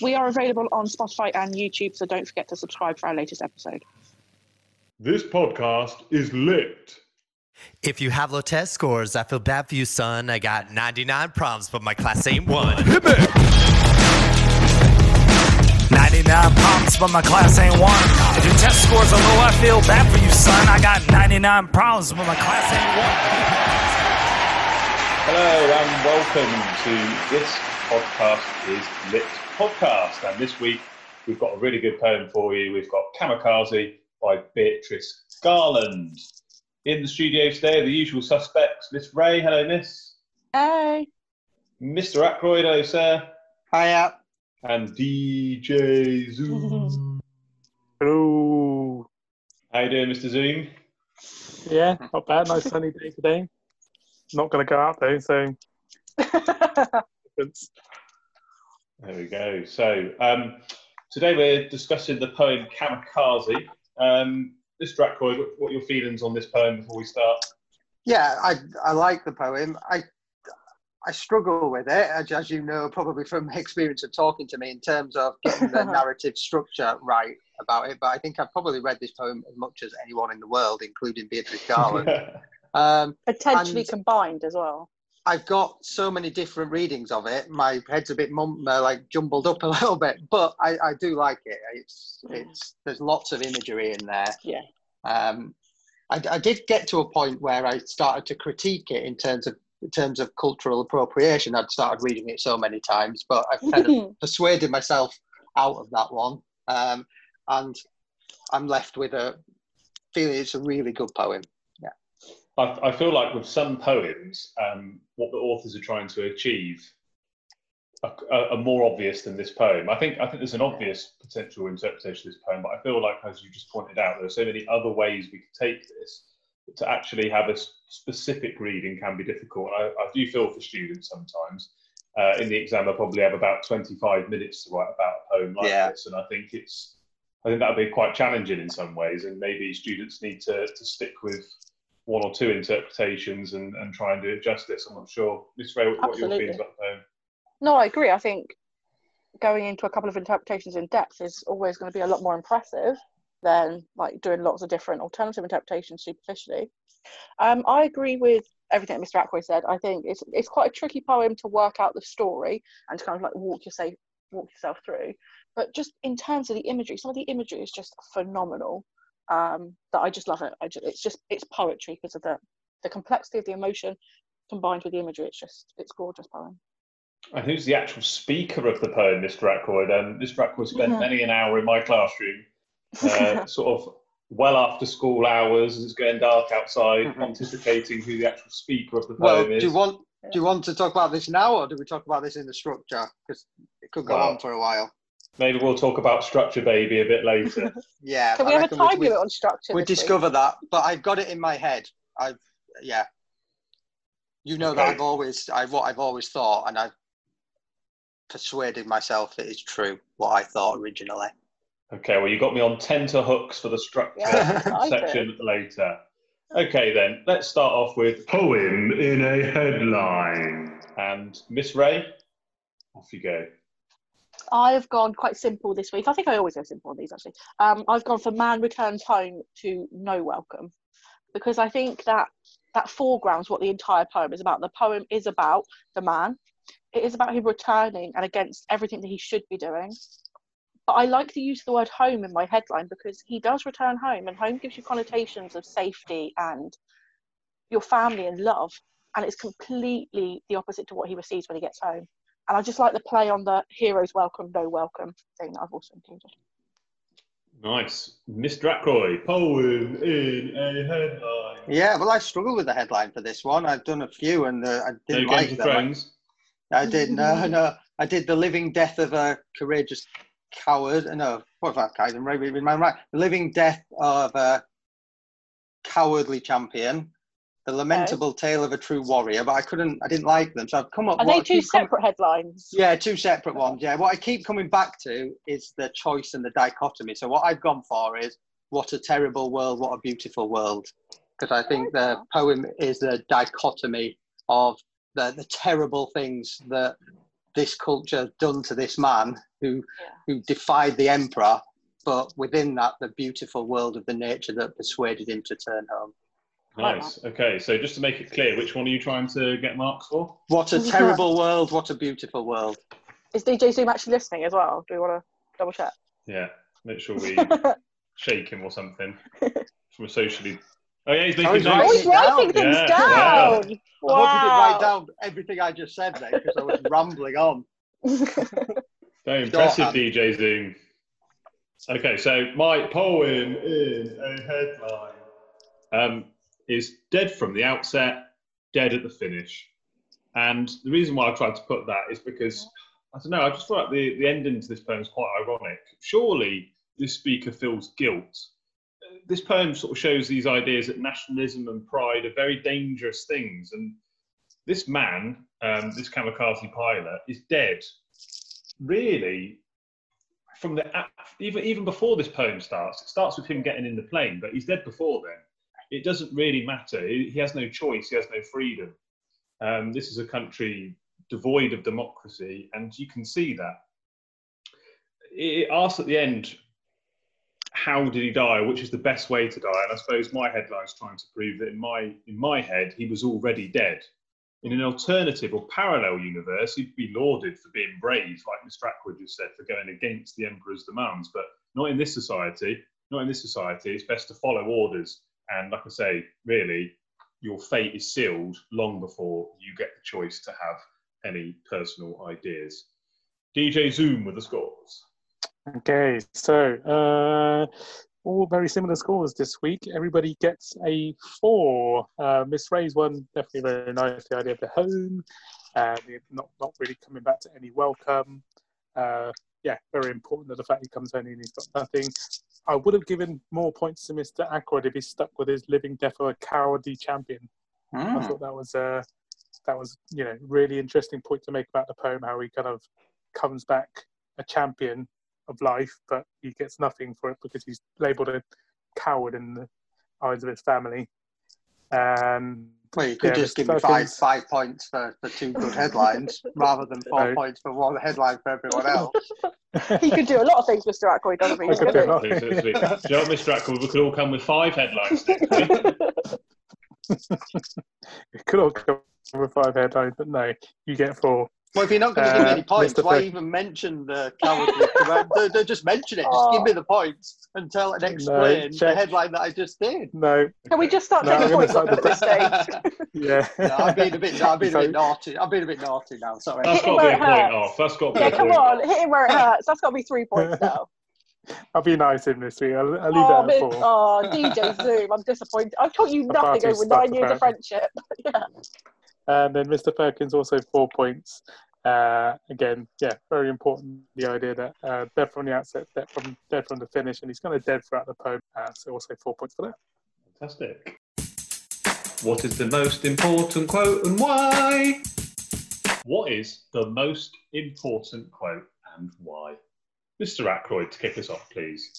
We are available on Spotify and YouTube, so don't forget to subscribe for our latest episode. This podcast is lit. If you have low test scores, I feel bad for you, son. I got 99 problems, but my class ain't one. Hit me! 99 problems, but my class ain't one. If your test scores are low, I feel bad for you, son. I got 99 problems, but my class ain't one. Hello and welcome to this podcast is lit podcast. And this week we've got a really good poem for you. We've got Kamikaze by Beatrice Garland. In the studio today are the usual suspects. Miss Ray, hello, Miss. Hey. Mr. Ackroyd, hello, sir. Hiya. And DJ Zoom. Hello. How you doing, Mr. Zoom? Yeah, not bad. Nice sunny day today. Not going to go out though, so it's There we go. So um, today we're discussing the poem Kamikaze. Um, Mr. Ackroyd, what, what are your feelings on this poem before we start? Yeah, I I like the poem. I I struggle with it, as, as you know, probably from experience of talking to me in terms of getting the narrative structure right about it. But I think I've probably read this poem as much as anyone in the world, including Beatrice Garland. um, Potentially combined as well. I've got so many different readings of it. My head's a bit mum, uh, like jumbled up a little bit, but I, I do like it. It's it's there's lots of imagery in there. Yeah. Um, I, I did get to a point where I started to critique it in terms of in terms of cultural appropriation. I'd started reading it so many times, but I've kind of persuaded myself out of that one, um, and I'm left with a feeling it's a really good poem. I, I feel like with some poems, um, what the authors are trying to achieve are, are, are more obvious than this poem. I think I think there's an obvious potential interpretation of this poem, but I feel like, as you just pointed out, there are so many other ways we could take this. To actually have a specific reading can be difficult. I, I do feel for students sometimes. Uh, in the exam, I probably have about 25 minutes to write about a poem like Yeah. this, and I think it's I think that would be quite challenging in some ways, and maybe students need to, to stick with one or two interpretations and, and try and do it justice. I'm not sure. Miss Ray, what, are your Absolutely. feelings about poem? No, I agree. I think going into a couple of interpretations in depth is always going to be a lot more impressive than like doing lots of different alternative interpretations superficially. Um, I agree with everything Mr. Ackroyd said. I think it's it's quite a tricky poem to work out the story and to kind of like walk yourself walk yourself through. But just in terms of the imagery, some of the imagery is just phenomenal. Um, that I just love it. I just, it's just it's poetry because of the the complexity of the emotion combined with the imagery. It's just it's gorgeous poem. And who's the actual speaker of the poem, Mr. Ackroyd? Um, Mr. Ackroyd spent Mhm. many an hour in my classroom, uh, sort of well after school hours, as it's getting dark outside, Mhm. pontificating who the actual speaker of the Well, poem do you want do you want to talk about this now, or do we talk about this in the structure? Because it could go Well, on for a while. Maybe we'll talk about Structure Baby a bit later. Yeah. Can we I have a time we, limit on structure? we this week? discover that, but I've got it in my head. I've yeah. You know that I've always I what I've always thought, and I've persuaded myself that it's true what I thought originally. okay, well, you got me on tenterhooks for the Structure Yeah, section later. Okay, then, let's start off with Poem in a headline. And Miss Ray, off you go. I've gone quite simple this week. I think I always go simple on these actually. Um, I've gone for Man Returns Home to No Welcome because I think that that foregrounds what the entire poem is about. The poem is about the man. It is about him returning and against everything that he should be doing. But I like to use the word home in my headline because he does return home, and home gives you connotations of safety and your family and love. And it's completely the opposite to what he receives when he gets home. And I just like the play on the heroes welcome, no welcome thing that I've also included. Nice. Mr. Ackroyd, poem in a headline. Yeah, well, I struggled with the headline for this one. I've done a few, and uh, I didn't Game like of them. Thrones. I did no, no. I did the living death of a courageous coward. No, what if I can't even remember in my right? The living death of a cowardly champion. The lamentable tale of a true warrior. But I couldn't. I didn't like them, so I've come up. With. Are they two keep com- separate headlines? yeah, two separate ones. Yeah, what I keep coming back to is the choice and the dichotomy. So what I've gone for is what a terrible world, what a beautiful world, because I think the poem is a dichotomy of the the terrible things that this culture done to this man who Yeah. who defied the emperor, but within that, the beautiful world of the nature that persuaded him to turn home. Right, Nice. Okay, so just to make it clear, which one are you trying to get marks for? What a terrible world! What a beautiful world! Is DJ Zoom actually listening as well? Do we want to double check? Yeah, make sure we shake him or something from a socially. Oh yeah, he's making Oh, he's Oh, he's writing things Yeah, down. I hope you didn't write down everything I just said there because I was rambling on. Very impressive, Shorthand. DJ Zoom. Okay, so my poem in a headline um, is dead from the outset, dead at the finish. And the reason why I tried to put that is because, I don't know, I just thought the, the ending to this poem is quite ironic. Surely this speaker feels guilt. This poem sort of shows these ideas that nationalism and pride are very dangerous things. And this man, um, this kamikaze pilot, is dead really from the even even before this poem starts it starts with him getting in the plane but he's dead before then it doesn't really matter he, has no choice he has no freedom um, this is a country devoid of democracy and you can see that it, it asks at the end how did he die which is the best way to die and i suppose my headline is trying to prove that in my in my head he was already dead in an alternative or parallel universe, he'd be lauded for being brave, like Mr. Ackroyd just said, for going against the Emperor's demands. But not in this society. Not in this society. It's best to follow orders. And like I say, really, your fate is sealed long before you get the choice to have any personal ideas. DJ Zoom with the scores. Okay, so uh, all very similar scores this week. Everybody gets a four. Uh, Miss Ray's one definitely very nice. The idea of the home, uh, not not really coming back to any welcome. Uh, yeah, very important that the fact he comes home and he's got nothing. I would have given more points to Mr. Ackroyd if he stuck with his living death of a cowardly champion. I thought that was uh, that was you know really interesting point to make about the poem. How he kind of comes back a champion of life, but he gets nothing for it because he's labelled a coward in the eyes of his family. And Well, you could Yeah, just give me five five points for, for two good headlines rather than four No. points for one headline for everyone else. he could do a lot of things, Mr. Ackroyd, doesn't he? I could do a you know what, Mr. Ackroyd? We could all come with five headlines next week. it could all come with five headlines, but no, you get four. Well, if you're not going to give me Uh, any points, why Perk- even mention the cowardly? command? Don't- don't just mention it. Just give me the points and tell and explain the headline that I just did. No, Can we just start No, taking points off at this stage? yeah. No, I'm being a bit. I'm being a bit naughty. I'm being a bit naughty now. Sorry. That's Hit him got to where be a it point hurts. off. That's got to be Yeah, a come point on, off. hit him where it hurts. That's got to be three points now. I'll be nice in this week. I'll, I'll leave Oh, that at four. oh, DJ Zoom, I'm disappointed. I've taught you nothing over nine years of friendship. yeah. And then Mr. Perkins also four points. Uh, again, yeah, very important. The idea that uh, dead from the outset, dead from dead from the finish, and he's kind of dead throughout the poem. Uh, so also four points for that. Fantastic. What is the most important quote and why? What is the most important quote and why? Mr. Ackroyd, to kick us off, please.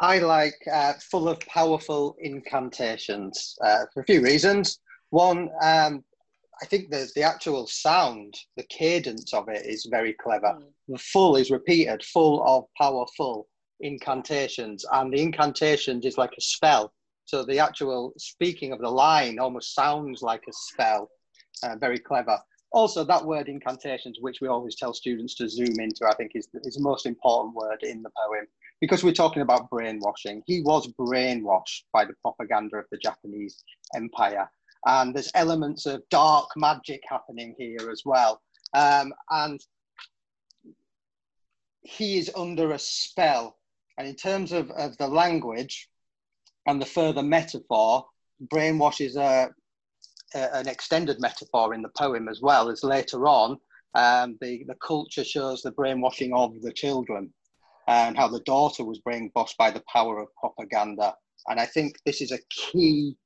I like uh, full of powerful incantations uh, for a few reasons. One, um, I think the, the actual sound, the cadence of it is very clever. The full is repeated, full of powerful incantations, and the incantations is like a spell. So the actual speaking of the line almost sounds like a spell. Uh, very clever. Also, that word incantations, which we always tell students to zoom into, I think is, is the most important word in the poem because we're talking about brainwashing. He was brainwashed by the propaganda of the Japanese Empire. And there's elements of dark magic happening here as well. Um, and he is under a spell. And in terms of, of the language and the further metaphor, brainwash is a, a, an extended metaphor in the poem as well, as later on, um, the, the culture shows the brainwashing of the children and how the daughter was brainwashed by the power of propaganda. And I think this is a key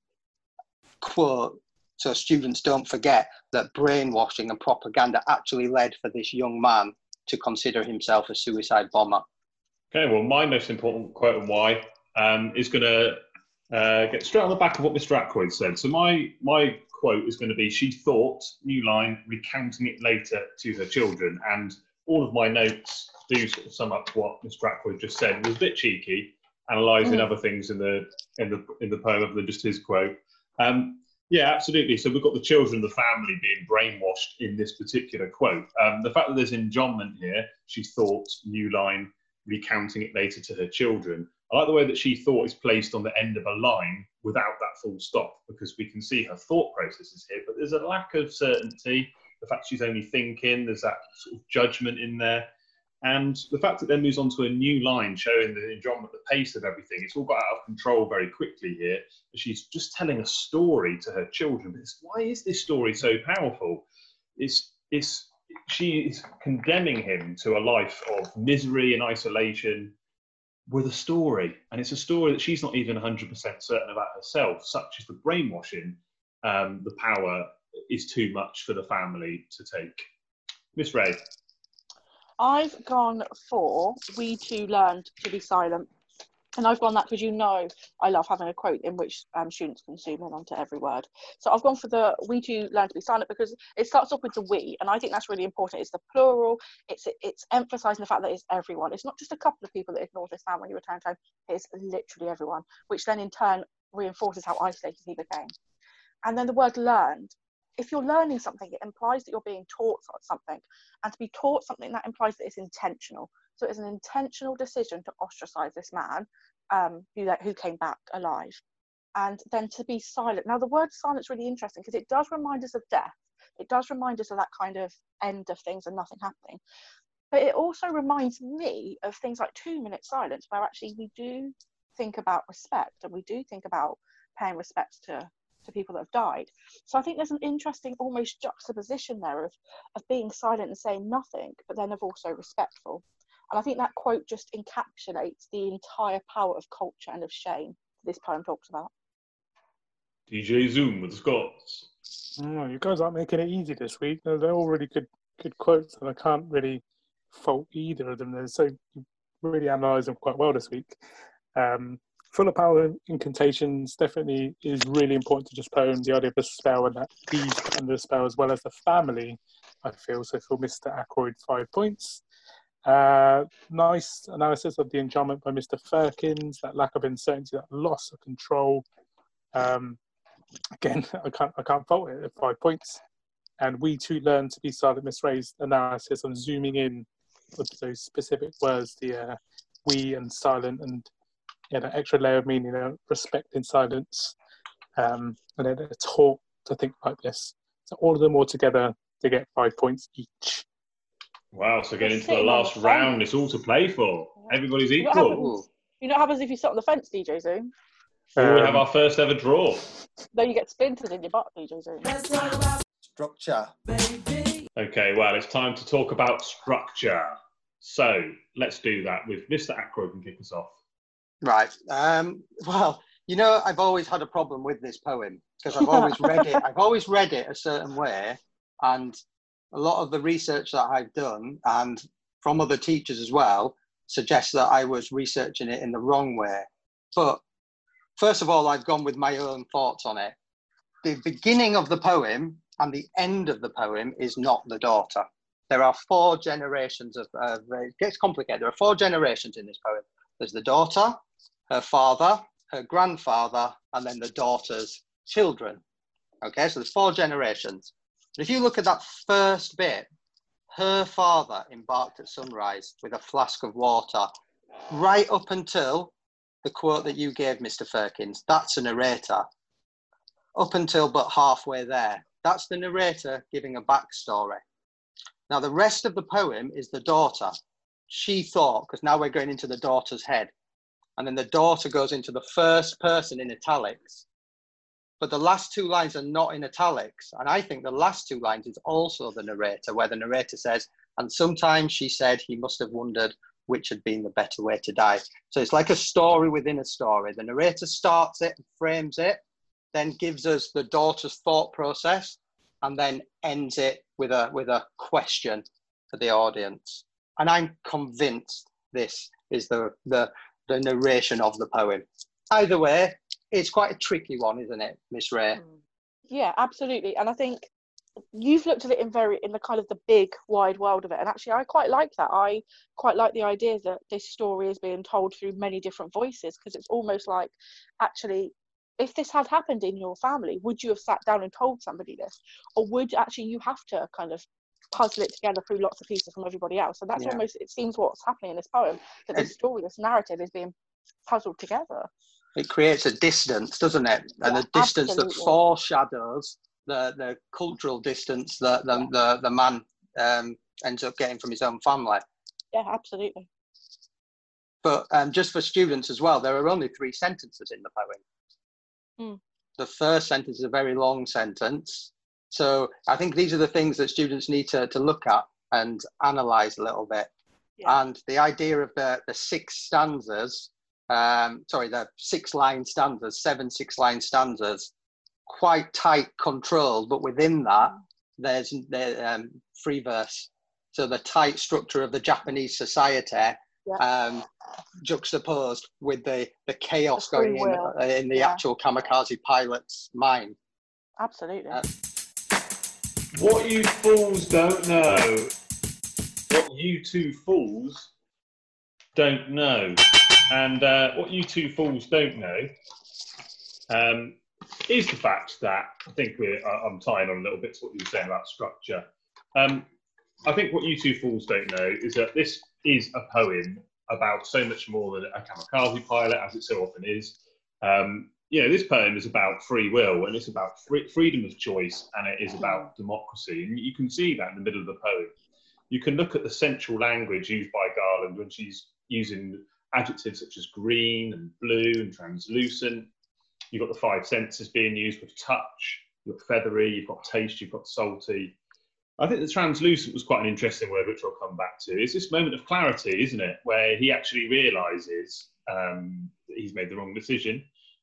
quote so students don't forget that brainwashing and propaganda actually led for this young man to consider himself a suicide bomber. Okay, well, my most important quote and why um, is going to uh, get straight on the back of what Mr. Ackroyd said. So my my quote is going to be she thought, new line, recounting it later to her children. And all of my notes do sort of sum up what Mr. Ackroyd just said. It was a bit cheeky, analysing Mhm. other things in the in the in the poem other than just his quote. Um, yeah, absolutely. So we've got the children, the family being brainwashed in this particular quote. Um, the fact that there's enjambment here, she thought, new line, recounting it later to her children. I like the way that she thought is placed on the end of a line without that full stop because we can see her thought processes here, but there's a lack of certainty. The fact she's only thinking, there's that sort of judgment in there. And the fact that then moves on to a new line showing the enjambment, the pace of everything, it's all got out of control very quickly here. She's just telling a story to her children. It's, why is this story so powerful? It's, it's, she is condemning him to a life of misery and isolation with a story. And it's a story that she's not even 100% certain about herself, such as the brainwashing. Um, the power is too much for the family to take. Miss Ray. I've gone for we too learned to be silent. And I've gone that because you know I love having a quote in which um, students can zoom in onto every word. So I've gone for the we too learn to be silent because it starts off with the we, and I think that's really important. It's the plural. It's it's emphasising the fact that it's everyone. It's not just a couple of people that ignore this man when you return home. It's literally everyone, which then in turn reinforces how isolated he became. And then the word learned. If you're learning something, it implies that you're being taught something, and to be taught something that implies that it's intentional. So it's an intentional decision to ostracize this man um, who, who came back alive. And then to be silent. Now, the word silence is really interesting because it does remind us of death. It does remind us of that kind of end of things and nothing happening. But it also reminds me of things like two minute silence, where actually we do think about respect and we do think about paying respects to, to people that have died. So I think there's an interesting almost juxtaposition there of, of being silent and saying nothing, but then of also respectful. And I think that quote just encapsulates the entire power of culture and of shame this poem talks about. DJ Zoom with the Scots. Oh, you guys aren't making it easy this week. They're they're all really good, good quotes, and I can't really fault either of them. They're so really analysed them quite well this week. Um, full of power incantations definitely is really important to this poem. The idea of the spell and that he's under the spell as well as the family. I feel so. For Mr. Ackroyd, five points. Uh, nice analysis of the enchantment by Mr. Firkins. That lack of uncertainty, that loss of control. Um, again, I can't I can't fault it at five points. And we too learn to be silent. Miss Ray's analysis on zooming in with those specific words, the uh, we and silent, and yeah, that extra layer of meaning, you know, respect in silence, um, and then a taught to think like this. So all of them all together, they get five points each. Wow, so getting You're the last the round, it's all to play for. Everybody's You know what equal. happens? You know what happens if you sit on the fence, DJ Zoom? We have Um, our first ever draw. Then you get splintered in your butt, DJ Zoom. Structure. Okay, well, it's time to talk about structure. So let's do that with Mr. Ackroyd and kick us off. Right. Um, well, you know, I've always had a problem with this poem because I've always read it. I've always read it a certain way, and a lot of the research that I've done, and from other teachers as well, suggests that I was researching it in the wrong way. But first of all, I've gone with my own thoughts on it. The beginning of the poem and the end of the poem is not the daughter. There are four generations of. Uh, it gets complicated. There are four generations in this poem. There's the daughter, her father, her grandfather, and then the daughter's children. Okay, so there's four generations. But if you look at that first bit, her father embarked at sunrise with a flask of water, right up until the quote that you gave, Mr. Firkins. That's a narrator. Up until but halfway there. That's the narrator giving a backstory. Now, the rest of the poem is the daughter. She thought, because now we're going into the daughter's head. And then the daughter goes into the first person in italics. But the last two lines are not in italics. And I think the last two lines is also the narrator, where the narrator says, and sometimes she said he must have wondered which had been the better way to die. So it's like a story within a story. The narrator starts it, frames it, then gives us the daughter's thought process, and then ends it with a with a question for the audience. And I'm convinced this is the the, the narration of the poem. Either way, it's quite a tricky one, isn't it, Miss Ray? Mm. Yeah, absolutely. And I think you've looked at it in very in the kind of the big wide world of it and actually i quite like that i quite like the idea that this story is being told through many different voices because it's almost like actually if this had happened in your family would you have sat down and told somebody this or would actually you have to kind of puzzle it together through lots of pieces from everybody else and that's Yeah. almost it seems what's happening in this poem that this story this narrative is being puzzled together it creates a distance, doesn't it? And Yeah, a distance that foreshadows the, the cultural distance that the, the, the man um, ends up getting from his own family. yeah absolutely But um, just for students as well, there are only three sentences in the poem. Hmm. The first sentence is a very long sentence. So I think these are the things that students need to, to look at and analyze a little bit. Yeah. And the idea of the, the six stanzas, um, sorry, the six line stanzas, seven six line stanzas, quite tight controlled, but within that, there's the um, free verse. So the tight structure of the Japanese society um, juxtaposed with the, the chaos The going in, uh, in the Yeah. actual kamikaze pilot's mind. absolutely Uh, What you fools don't know, what you two fools don't know, and uh, what you two fools don't know um, is the fact that I think we're, I- I'm tying on a little bit to what you were saying about structure. Um, I think what you two fools don't know is that this is a poem about so much more than a kamikaze pilot, as it so often is. Um, know, this poem is about free will and it's about free, freedom of choice and it is about democracy. And you can see that in the middle of the poem. You can look at the central language used by Garland when she's using adjectives such as green and blue and translucent. You've got the five senses being used with touch, you've got feathery, you've got taste, you've got salty. I think the translucent was quite an interesting word, which I'll come back to. It's this moment of clarity, isn't it, where he actually realizes um, that he's made the wrong decision,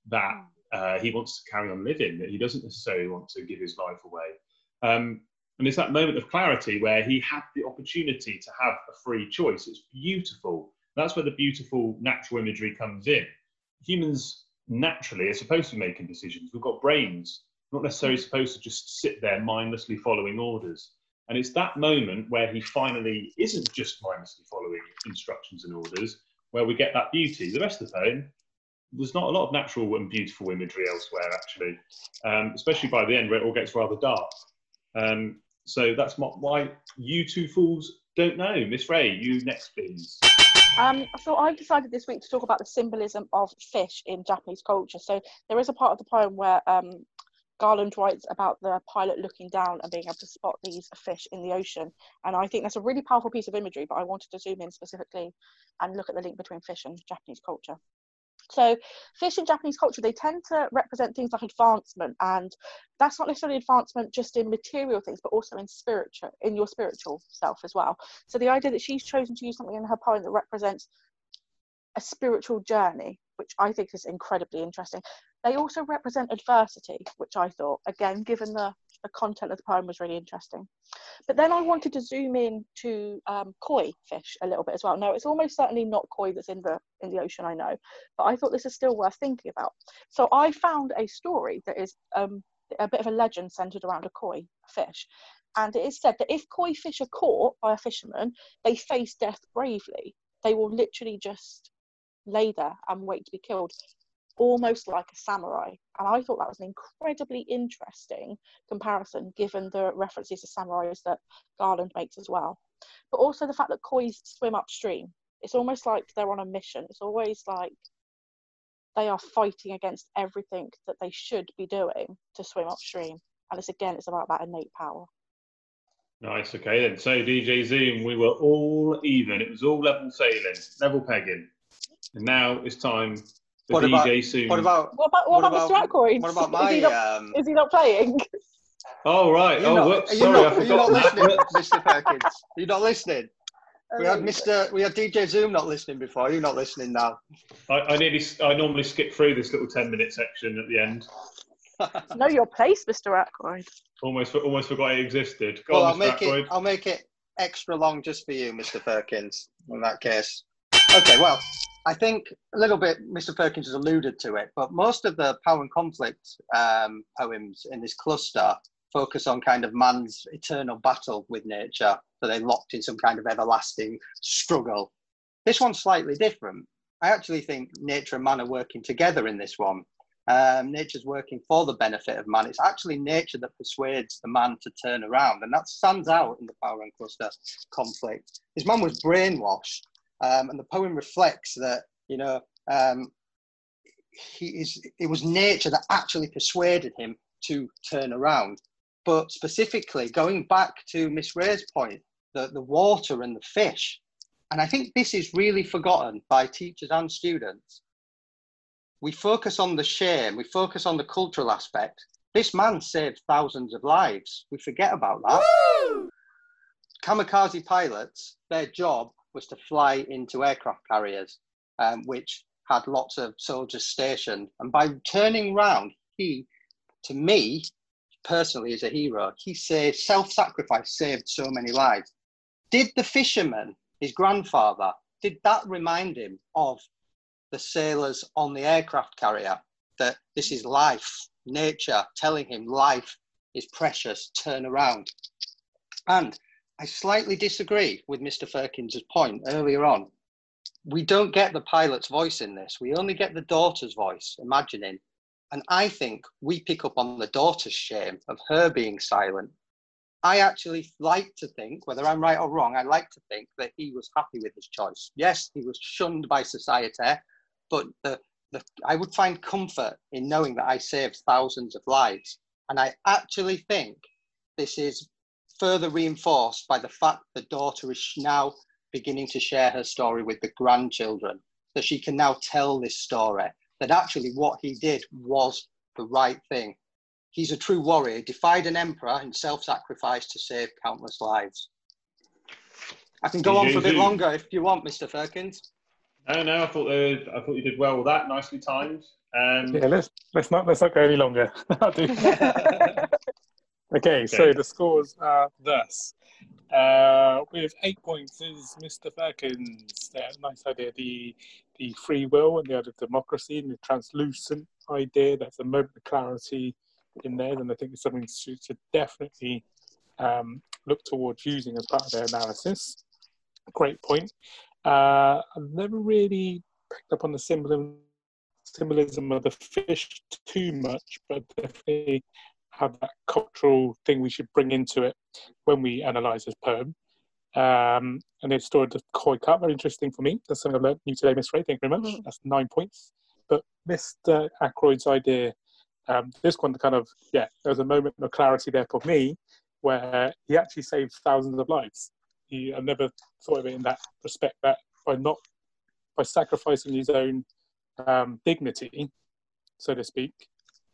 that uh, he wants to carry on living, that he doesn't necessarily want to give his life away. Um, and it's that moment of clarity where he had the opportunity to have a free choice. It's beautiful. That's where the beautiful natural imagery comes in. Humans naturally are supposed to be making decisions. We've got brains, not necessarily supposed to just sit there mindlessly following orders. And it's that moment where he finally isn't just mindlessly following instructions and orders, where we get that beauty. The rest of the poem, there's not a lot of natural and beautiful imagery elsewhere, actually, um, especially by the end where it all gets rather dark. Um, so that's mo- why you two fools don't know. Miss Ray, you next, please. Um, so I've decided this week to talk about the symbolism of fish in Japanese culture. So there is a part of the poem where um, Garland writes about the pilot looking down and being able to spot these fish in the ocean. And I think that's a really powerful piece of imagery, but I wanted to zoom in specifically and look at the link between fish and Japanese culture. So fish in Japanese culture, they tend to represent things like advancement, and that's not necessarily advancement just in material things, but also in spiritual, in your spiritual self as well. So the idea that she's chosen to use something in her poem that represents a spiritual journey, which I think is incredibly interesting. They also represent adversity, which I thought, again, given the, the content of the poem, was really interesting. But then I wanted to zoom in to um, koi fish a little bit as well. Now, it's almost certainly not koi that's in the in the ocean, I know, but I thought this is still worth thinking about. So I found a story that is um, a bit of a legend centered around a koi fish. And it is said that if koi fish are caught by a fisherman, they face death bravely. They will literally just lay there and wait to be killed, almost like a samurai. And I thought that was an incredibly interesting comparison given the references to samurais that Garland makes as well. But also the fact that koi swim upstream. It's almost like they're on a mission. It's always like they are fighting against everything that they should be doing to swim upstream. And it's again, it's about that innate power. Nice. Okay, then. So DJ Zoom, we were all even. It was all level sailing, level pegging, and now it's time for What about- DJ Zoom. What about What about what, about, Mr. Ackroyd? What about is, he my? not, Um, is he not playing? Oh right. are you Oh, not, whoops. you Sorry, not, I are you not listening, Mr. Perkins? You're not listening? We had Mr. We had DJ Zoom not listening before. You're not listening now. I, I nearly. I normally skip through this little ten-minute section at the end. know your place, Mr. Ackroyd. Almost, almost forgot it existed. Go Well, on, I'll Mr. make it. I'll make it extra long just for you, Mr. Perkins. In that case, Okay, well, I think a little bit Mr. Perkins has alluded to it, but most of the power and conflict um, poems in this cluster focus on kind of man's eternal battle with nature. So they're locked in some kind of everlasting struggle. This one's slightly different. I actually think nature and man are working together in this one. Um, nature's working for the benefit of man. It's actually nature that persuades the man to turn around, and that stands out in the power and cluster conflict. His man was brainwashed, um, and the poem reflects that you know um, he is. It was nature that actually persuaded him to turn around. But specifically, going back to Miss Ray's point, the, the water and the fish, and I think this is really forgotten by teachers and students we focus on the shame, we focus on the cultural aspect. This man saved thousands of lives. We forget about that. Woo! Kamikaze pilots, their job was to fly into aircraft carriers, um, which had lots of soldiers stationed. And by turning round, he, to me, personally, is a hero. He saved, self sacrifice saved so many lives. Did the fisherman, his grandfather, did that remind him of the sailors on the aircraft carrier that this is life, nature telling him life is precious, turn around. And I slightly disagree with Mr. Firkins' point earlier on. We don't get the pilot's voice in this. We only get the daughter's voice, imagining. And I think we pick up on the daughter's shame of her being silent. I actually like to think, whether I'm right or wrong, I like to think that he was happy with his choice. Yes, he was shunned by society but the, the, I would find comfort in knowing that I saved thousands of lives. And I actually think this is further reinforced by the fact the daughter is now beginning to share her story with the grandchildren, that she can now tell this story, that actually what he did was the right thing. He's a true warrior, defied an emperor and self sacrificed to save countless lives. I can go on for a bit longer if you want, Mr. Firkins. No, no, I thought uh, I thought you did well with that. Nicely timed. Um, yeah, let's let's not let's not go any longer. okay, so the scores are thus. Uh, with eight points is Mr. Firkins. Yeah, nice idea. The the free will and the other democracy and the translucent idea. That's a moment of clarity in there, and I think it's something to, to definitely um, look towards using as part of their analysis. Great point. Uh, I've never really picked up on the symbolism, symbolism of the fish too much, but definitely have that cultural thing we should bring into it when we analyse this poem. Um, and it's stored the koi carp, very interesting for me. That's something I've learned new today, Miss Ray. Thank you very much. Mm. That's nine points. But Mr. Ackroyd's idea, um, this one kind of, yeah, there was a moment of clarity there for me where he actually saved thousands of lives he I never thought of it in that respect that by not by sacrificing his own um, dignity, so to speak,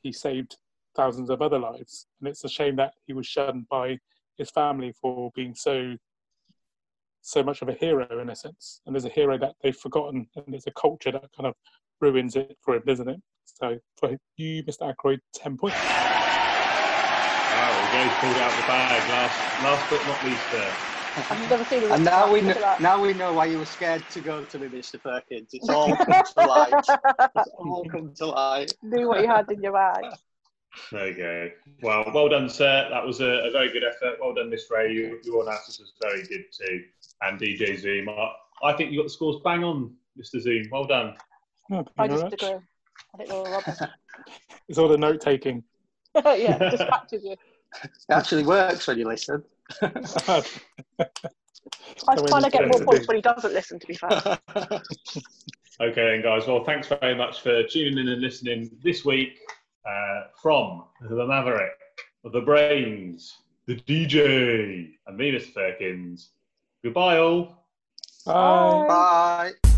he saved thousands of other lives. And it's a shame that he was shunned by his family for being so so much of a hero in a sense. And there's a hero that they've forgotten, and there's a culture that kind of ruins it for him, doesn't it? So for you, Mr. Ackroyd, ten points. Wow, the guys pulled out the bag last, last but not least there. I've never seen And now we know, now we know why you were scared to go to me, Mr. Perkins. It's all come to light. It's all come to light. Knew what you had in your bag. There you go. Well, well done, sir. That was a, a very good effort. Well done, Miss Ray. You, your analysis was very good too. And DJ Zoom, I, I think you got the scores bang on, Mr. Zoom. Well done. I disagree. I think they were rubbish. it's all the note taking. yeah, distracted you. It actually works when you listen. I kind of get more points when he doesn't listen, to be fair. okay, then, guys. Well, thanks very much for tuning in and listening this week uh, from the Maverick, the Brains, the DJ, and me, Mr. Firkins. Goodbye, all. Bye. Bye.